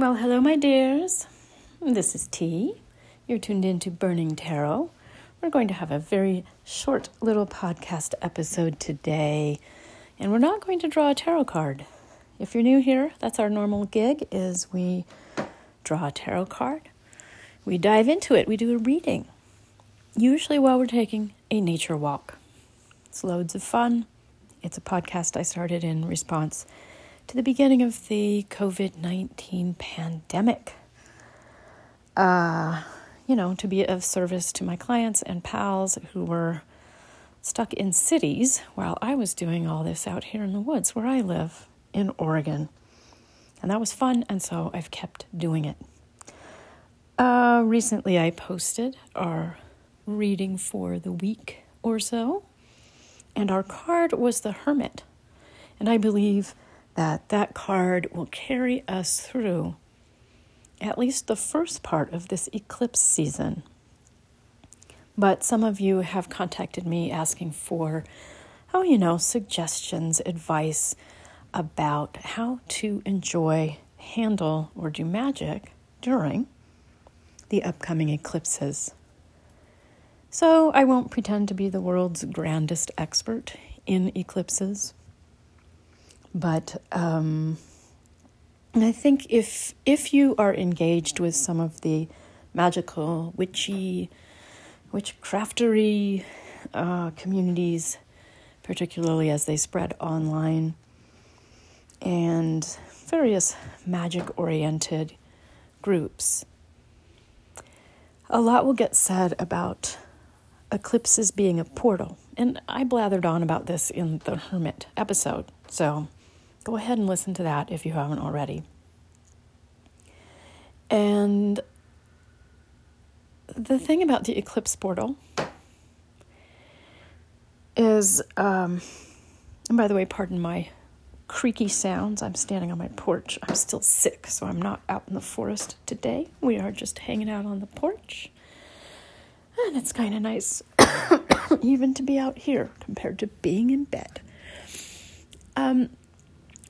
Well, hello, my dears. This is T. You're tuned in to Burning Tarot. We're going to have a very short little podcast episode today, and we're not going to draw a tarot card. If you're new here, that's our normal gig is we draw a tarot card. We dive into it. We do a reading. Usually while we're taking a nature walk. It's loads of fun. It's a podcast I started in response to the beginning of the COVID 19 pandemic. Uh, you know, to be of service to my clients and pals who were stuck in cities while I was doing all this out here in the woods where I live in Oregon. And that was fun, and so I've kept doing it. Uh, recently, I posted our reading for the week or so, and our card was the Hermit. And I believe that that card will carry us through at least the first part of this eclipse season. But some of you have contacted me asking for, oh, you know, suggestions, advice about how to enjoy, handle, or do magic during the upcoming eclipses. So I won't pretend to be the world's grandest expert in eclipses. But um, I think if if you are engaged with some of the magical, witchy, witchcraftery uh, communities, particularly as they spread online, and various magic oriented groups, a lot will get said about eclipses being a portal. And I blathered on about this in the Hermit episode. So Go ahead and listen to that if you haven't already. And the thing about the eclipse portal is, um, and by the way, pardon my creaky sounds. I'm standing on my porch. I'm still sick, so I'm not out in the forest today. We are just hanging out on the porch. And it's kind of nice even to be out here compared to being in bed. Um,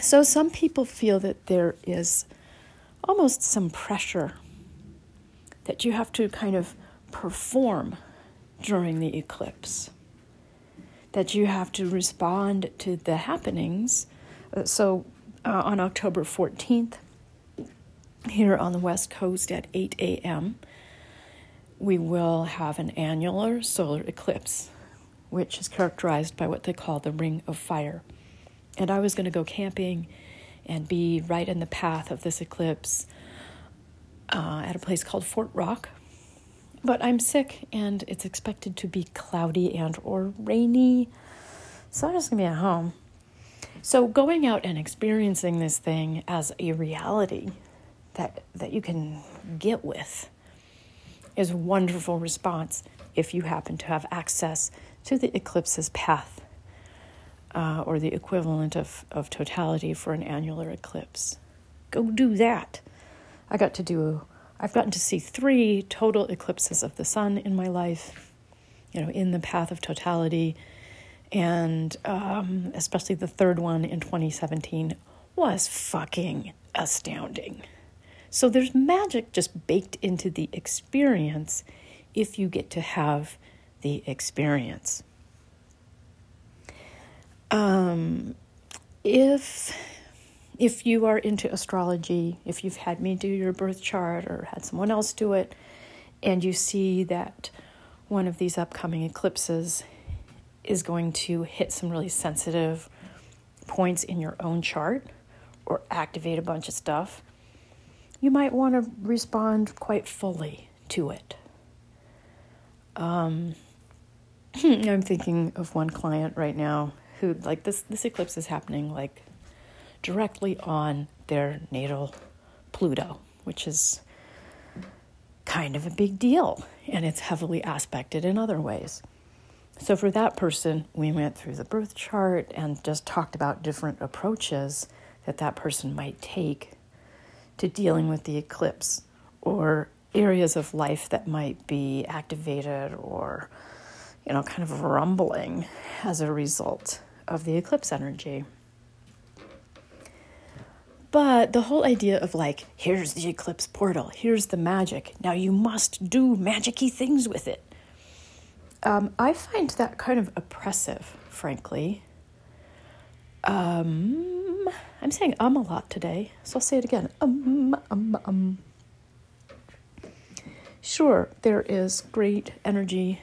so some people feel that there is almost some pressure that you have to kind of perform during the eclipse, that you have to respond to the happenings. Uh, so uh, on October 14th, here on the West Coast at 8 a.m., we will have an annular solar eclipse, which is characterized by what they call the Ring of Fire. And I was going to go camping and be right in the path of this eclipse uh, at a place called Fort Rock. But I'm sick and it's expected to be cloudy and or rainy. So I'm just going to be at home. So going out and experiencing this thing as a reality that that you can get with is a wonderful response if you happen to have access to the eclipse's path uh, or the equivalent of, of totality for an annular eclipse. Go do that. I got to do, I've gotten to see three total eclipses of the sun in my life, you know, in the path of totality. And um, especially the third one in 2017 was fucking astounding. So there's magic just baked into the experience if you get to have the experience. Um, if if you are into astrology, if you've had me do your birth chart or had someone else do it, and you see that one of these upcoming eclipses is going to hit some really sensitive points in your own chart or activate a bunch of stuff, you might want to respond quite fully to it. Um, I'm thinking of one client right now who like this this eclipse is happening like directly on their natal Pluto, which is kind of a big deal and it's heavily aspected in other ways. So for that person, we went through the birth chart and just talked about different approaches that that person might take to dealing with the eclipse or areas of life that might be activated or you know kind of rumbling as a result of the eclipse energy. But the whole idea of like, here's the eclipse portal, here's the magic, now you must do magicy things with it. Um, I find that kind of oppressive, frankly. Um, I'm saying um a lot today, so I'll say it again. Um, um, um. Sure, there is great energy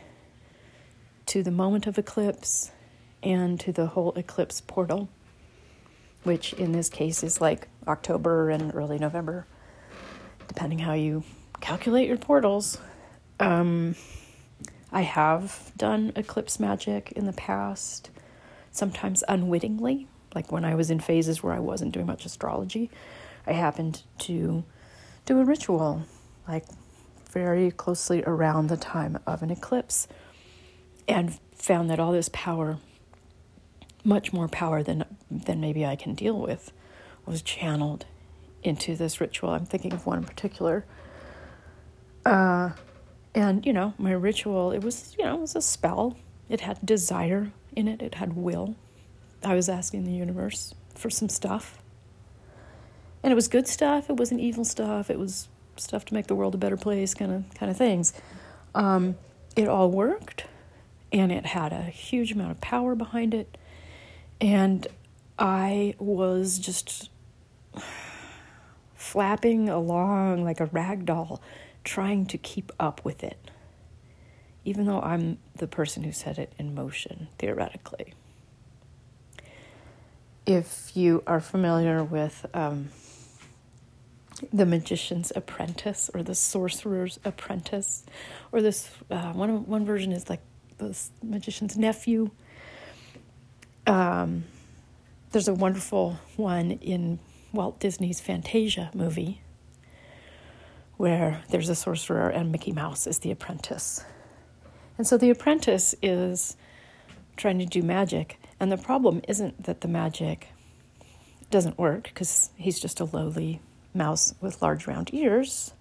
to the moment of eclipse and to the whole eclipse portal, which in this case is like October and early November, depending how you calculate your portals. Um, I have done eclipse magic in the past, sometimes unwittingly, like when I was in phases where I wasn't doing much astrology. I happened to do a ritual, like very closely around the time of an eclipse, and found that all this power, much more power than than maybe I can deal with, was channeled into this ritual. I'm thinking of one in particular. Uh, and you know, my ritual it was you know it was a spell. It had desire in it. It had will. I was asking the universe for some stuff, and it was good stuff. It wasn't evil stuff. It was stuff to make the world a better place, kind of kind of things. Um, it all worked, and it had a huge amount of power behind it, and I was just flapping along like a rag doll, trying to keep up with it, even though I'm the person who set it in motion, theoretically. If you are familiar with um, the magician's apprentice or the sorcerer's apprentice, or this uh, one one version is like the magician's nephew. Um, there's a wonderful one in Walt Disney's Fantasia movie where there's a sorcerer and Mickey Mouse is the apprentice. And so the apprentice is trying to do magic, and the problem isn't that the magic doesn't work because he's just a lowly mouse with large round ears.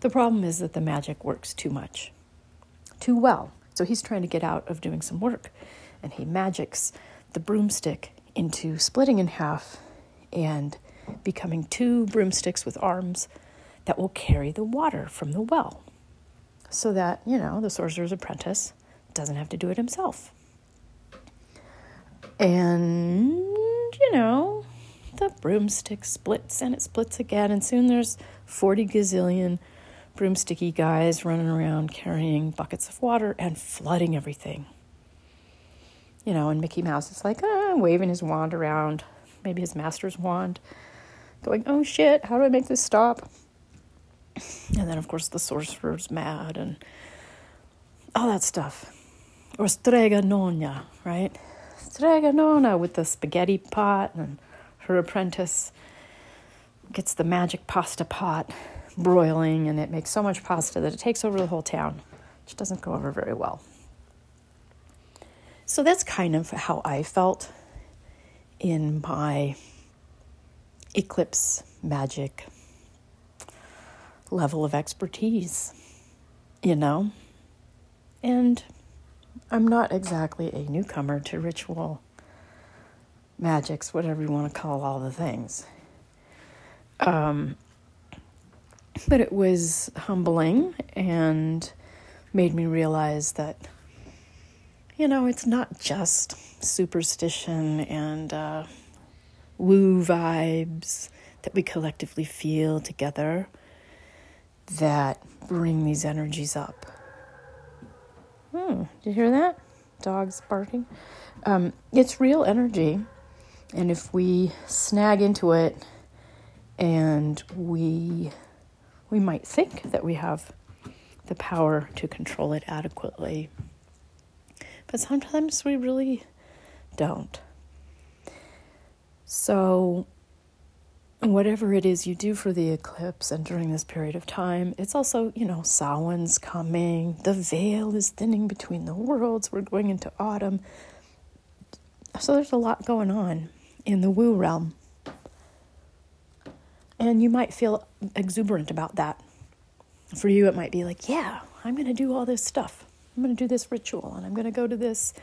The problem is that the magic works too much, too well. So he's trying to get out of doing some work, and he magics the broomstick into splitting in half and becoming two broomsticks with arms that will carry the water from the well so that, you know, the sorcerer's apprentice doesn't have to do it himself. And, you know, the broomstick splits and it splits again, and soon there's 40 gazillion broomsticky guys running around carrying buckets of water and flooding everything you know, and Mickey Mouse is like, ah, waving his wand around, maybe his master's wand, going, oh shit, how do I make this stop? And then, of course, the sorcerer's mad and all that stuff. Or Strega Nona, right? Strega Nona with the spaghetti pot, and her apprentice gets the magic pasta pot broiling, and it makes so much pasta that it takes over the whole town, which doesn't go over very well. So that's kind of how I felt in my eclipse magic level of expertise, you know? And I'm not exactly a newcomer to ritual magics, whatever you want to call all the things. Um, but it was humbling and made me realize that you know, it's not just superstition and uh, woo vibes that we collectively feel together that bring these energies up. Hmm, did you hear that? Dogs barking. Um, it's real energy, and if we snag into it and we we might think that we have the power to control it adequately but sometimes we really don't. So, whatever it is you do for the eclipse and during this period of time, it's also, you know, Samhain's coming, the veil is thinning between the worlds, we're going into autumn. So, there's a lot going on in the woo realm. And you might feel exuberant about that. For you, it might be like, yeah, I'm going to do all this stuff. I'm going to do this ritual and I'm going to go to this,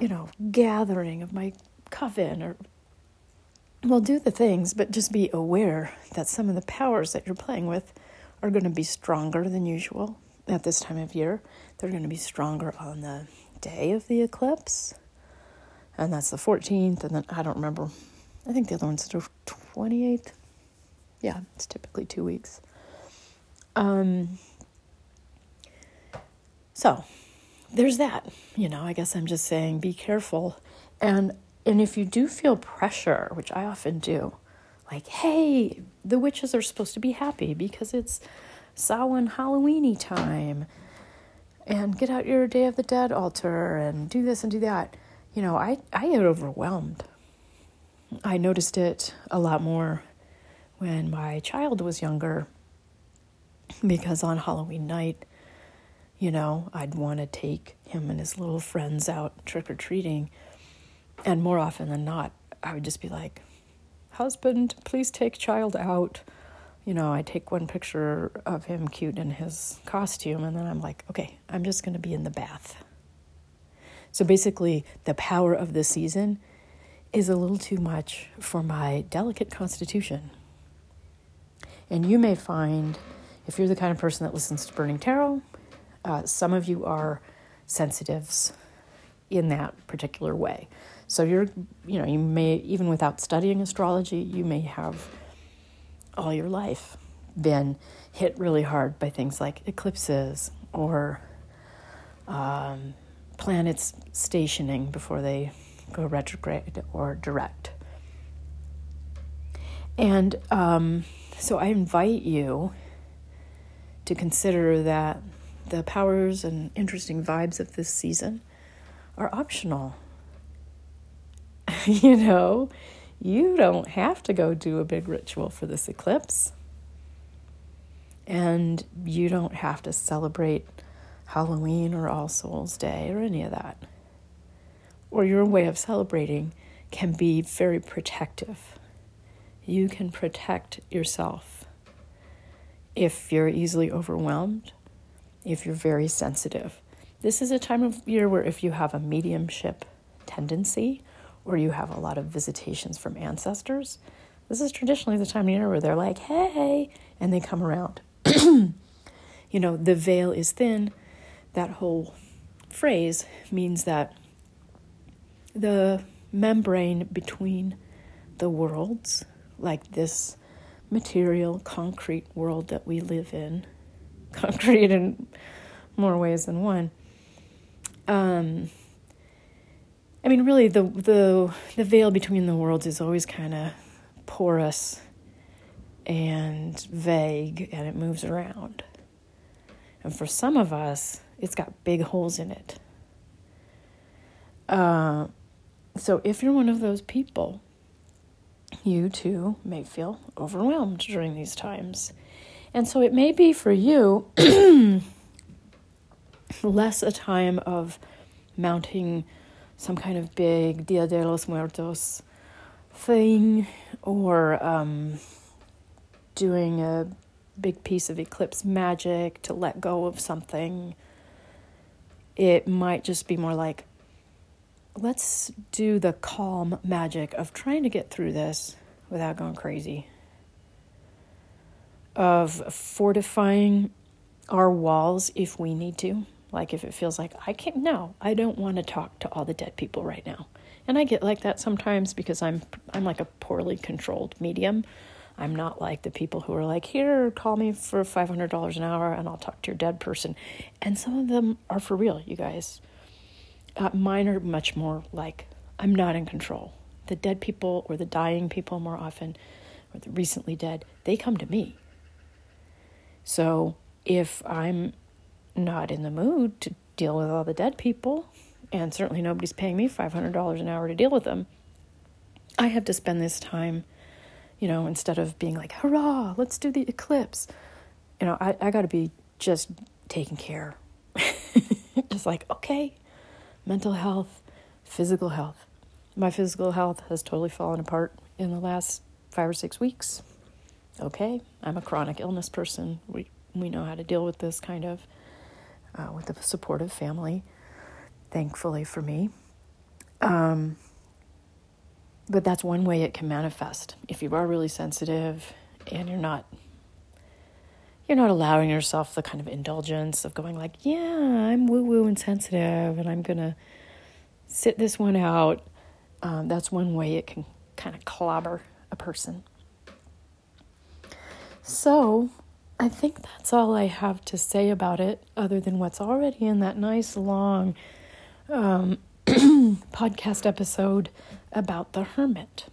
you know, gathering of my coven or well, do the things, but just be aware that some of the powers that you're playing with are going to be stronger than usual at this time of year. They're going to be stronger on the day of the eclipse, and that's the 14th, and then I don't remember. I think the other one's the 28th. Yeah, it's typically two weeks. Um, so there's that. You know, I guess I'm just saying be careful. And and if you do feel pressure, which I often do, like, hey, the witches are supposed to be happy because it's Samhain Halloweeny time. And get out your Day of the Dead altar and do this and do that. You know, I, I get overwhelmed. I noticed it a lot more when my child was younger because on Halloween night, you know, I'd want to take him and his little friends out trick or treating. And more often than not, I would just be like, Husband, please take child out. You know, I take one picture of him cute in his costume, and then I'm like, okay, I'm just going to be in the bath. So basically, the power of the season is a little too much for my delicate constitution. And you may find, if you're the kind of person that listens to Burning Tarot, uh, some of you are sensitives in that particular way. So you're, you know, you may, even without studying astrology, you may have all your life been hit really hard by things like eclipses or um, planets stationing before they go retrograde or direct. And um, so I invite you to consider that the powers and interesting vibes of this season are optional. you know, you don't have to go do a big ritual for this eclipse. And you don't have to celebrate Halloween or All Souls Day or any of that. Or your way of celebrating can be very protective. You can protect yourself if you're easily overwhelmed if you're very sensitive. This is a time of year where if you have a mediumship tendency or you have a lot of visitations from ancestors, this is traditionally the time of year where they're like, hey, and they come around. you know, the veil is thin. That whole phrase means that the membrane between the worlds, like this material, concrete world that we live in, concrete in more ways than one. Um, I mean, really, the the the veil between the worlds is always kind of porous and vague, and it moves around. And for some of us, it's got big holes in it. Uh, so if you're one of those people, you too may feel overwhelmed during these times. And so it may be for you less a time of mounting some kind of big Dia de los Muertos thing or um, doing a big piece of eclipse magic to let go of something. It might just be more like, let's do the calm magic of trying to get through this without going crazy of fortifying our walls if we need to. Like if it feels like I can't, no, I don't want to talk to all the dead people right now. And I get like that sometimes because I'm I'm like a poorly controlled medium. I'm not like the people who are like, here, call me for five hundred dollars an hour and I'll talk to your dead person. And some of them are for real, you guys. Uh, mine are much more like I'm not in control. The dead people or the dying people more often, or the recently dead, they come to me so if I'm not in the mood to deal with all the dead people, and certainly nobody's paying me $500 an hour to deal with them, I have to spend this time, you know, instead of being like, hurrah, let's do the eclipse, you know, I, I got to be just taking care. just like, okay, mental health, physical health. My physical health has totally fallen apart in the last five or six weeks okay, I'm a chronic illness person. We we know how to deal with this kind of uh, with a supportive family. Thankfully for me, um, but that's one way it can manifest. If you are really sensitive and you're not you're not allowing yourself the kind of indulgence of going like, yeah, I'm woo woo and sensitive and I'm to sit this one out. Um, that's one way it can kind of clobber a person. So, I think that's all I have to say about it, other than what's already in that nice long um, podcast episode about the hermit.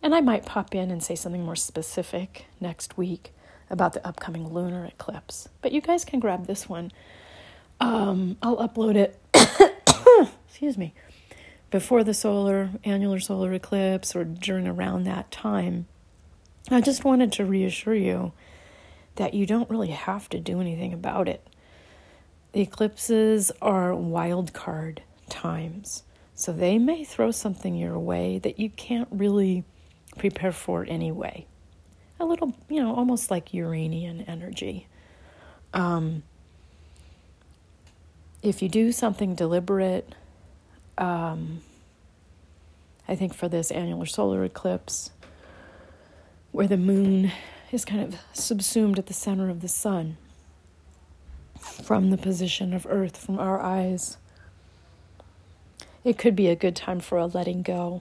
And I might pop in and say something more specific next week about the upcoming lunar eclipse. But you guys can grab this one. Um, I'll upload it, excuse me, before the solar, annular solar eclipse or during around that time. I just wanted to reassure you that you don't really have to do anything about it. The eclipses are wild card times. So they may throw something your way that you can't really prepare for anyway. A little, you know, almost like Uranian energy. Um, if you do something deliberate, um, I think for this annular solar eclipse, where the moon is kind of subsumed at the center of the sun from the position of Earth, from our eyes it could be a good time for a letting go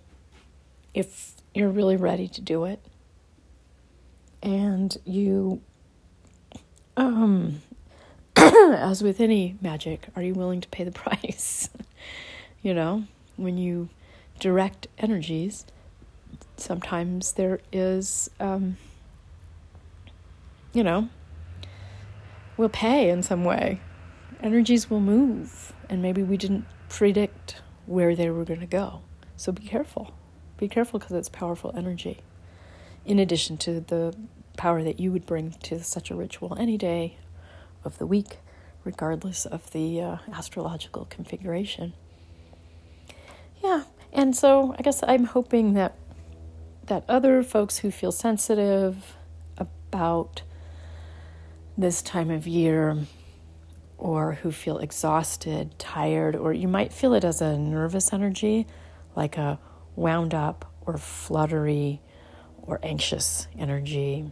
if you're really ready to do it. And you, um, as with any magic, are you willing to pay the price? you know, when you direct energies, sometimes there is, um, you know, we'll pay in some way. Energies will move, and maybe we didn't predict where they were going to go. So be careful. Be careful because it's powerful energy. In addition to the power that you would bring to such a ritual any day of the week, regardless of the uh, astrological configuration. Yeah, and so I guess I'm hoping that that other folks who feel sensitive about this time of year or who feel exhausted, tired, or you might feel it as a nervous energy, like a wound up or fluttery or anxious energy.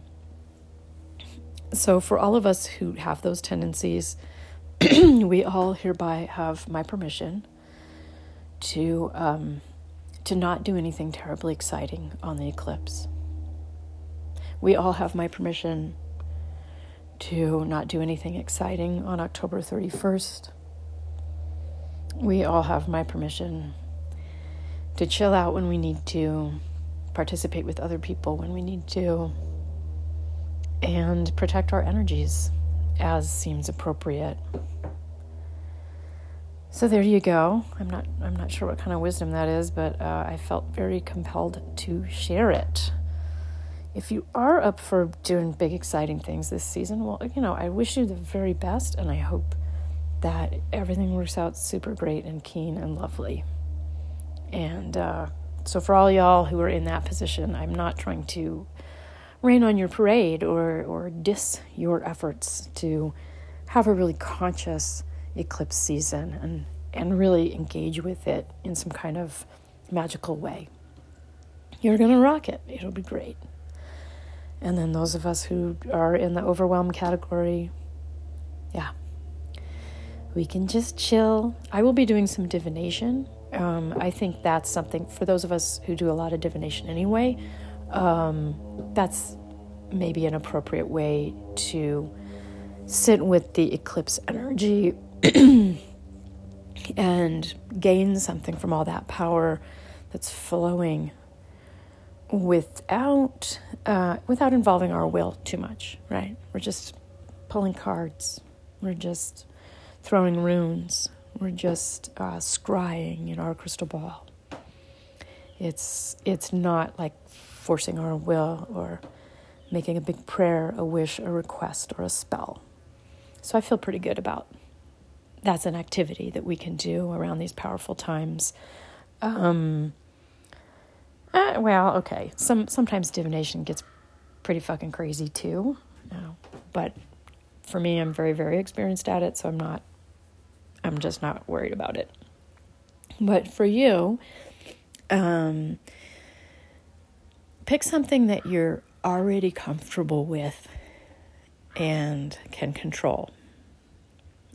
So, for all of us who have those tendencies, we all hereby have my permission to um, to not do anything terribly exciting on the eclipse. We all have my permission to not do anything exciting on October 31st. We all have my permission to chill out when we need to, participate with other people when we need to, and protect our energies as seems appropriate. So there you go. I'm not I'm not sure what kind of wisdom that is, but uh, I felt very compelled to share it if you are up for doing big, exciting things this season, well, you know, I wish you the very best and I hope that everything works out super great and keen and lovely. And uh, so, for all y'all who are in that position, I'm not trying to rain on your parade or, or diss your efforts to have a really conscious eclipse season and, and really engage with it in some kind of magical way. You're going to rock it, it'll be great. And then those of us who are in the overwhelm category, yeah, we can just chill. I will be doing some divination. Um, I think that's something for those of us who do a lot of divination anyway. Um, that's maybe an appropriate way to sit with the eclipse energy and gain something from all that power that's flowing without uh, without involving our will too much, right? We're just pulling cards. We're just throwing runes. We're just uh, scrying in our crystal ball. It's it's not like forcing our will or making a big prayer, a wish, a request, or a spell. So I feel pretty good about that's an activity that we can do around these powerful times. Um, uh, well, okay. Some sometimes divination gets pretty fucking crazy too. You but for me, I'm very very experienced at it, so I'm not. I'm just not worried about it. But for you, Um, pick something that you're already comfortable with and can control.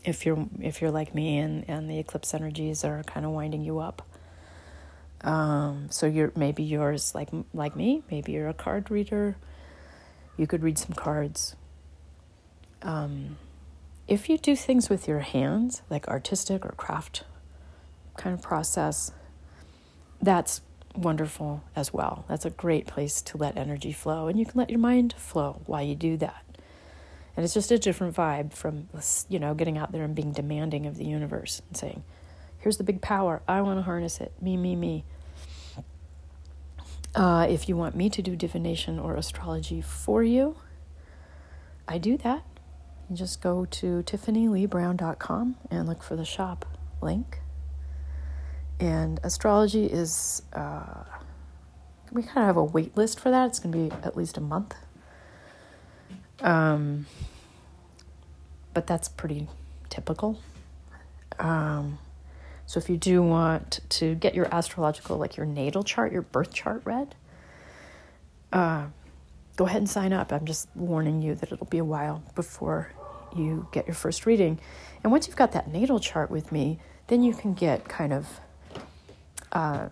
If you're if you're like me and, and the eclipse energies are kind of winding you up. Um, so you're maybe yours like like me, maybe you're a card reader. You could read some cards. Um, if you do things with your hands, like artistic or craft kind of process, that's wonderful as well. That's a great place to let energy flow, and you can let your mind flow while you do that. And it's just a different vibe from, you know, getting out there and being demanding of the universe and saying, here's the big power. I want to harness it. Me, me, me. Uh, if you want me to do divination or astrology for you, I do that. You just go to tiffanyleebrown.com and look for the shop link. And astrology is, uh, we kind of have a wait list for that. It's going to be at least a month. Um, but that's pretty typical. Um, so if you do want to get your astrological, like your natal chart, your birth chart read, uh, go ahead and sign up. I'm just warning you that it'll be a while before you get your first reading. And once you've got that natal chart with me, then you can get kind of uh,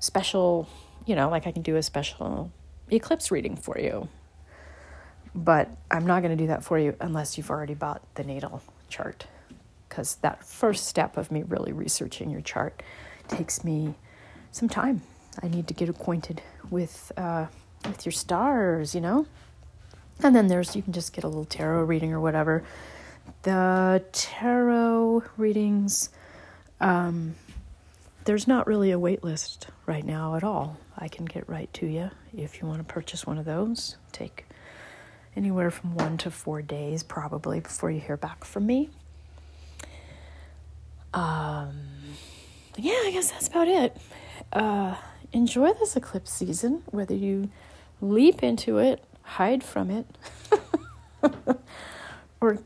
special, you know, like I can do a special eclipse reading for you. But I'm not going to do that for you unless you've already bought the natal chart. Because that first step of me really researching your chart takes me some time. I need to get acquainted with uh, with your stars, you know. And then there's you can just get a little tarot reading or whatever. The tarot readings, um, there's not really a wait list right now at all. I can get right to you if you want to purchase one of those. Take anywhere from one to four days probably before you hear back from me. Um, yeah, I guess that's about it. Uh, enjoy this eclipse season, whether you leap into it, hide from it, or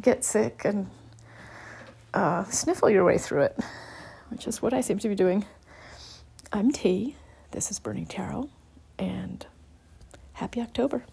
get sick and uh, sniffle your way through it which is what I seem to be doing. I'm T. This is Burning Tarot, and happy October.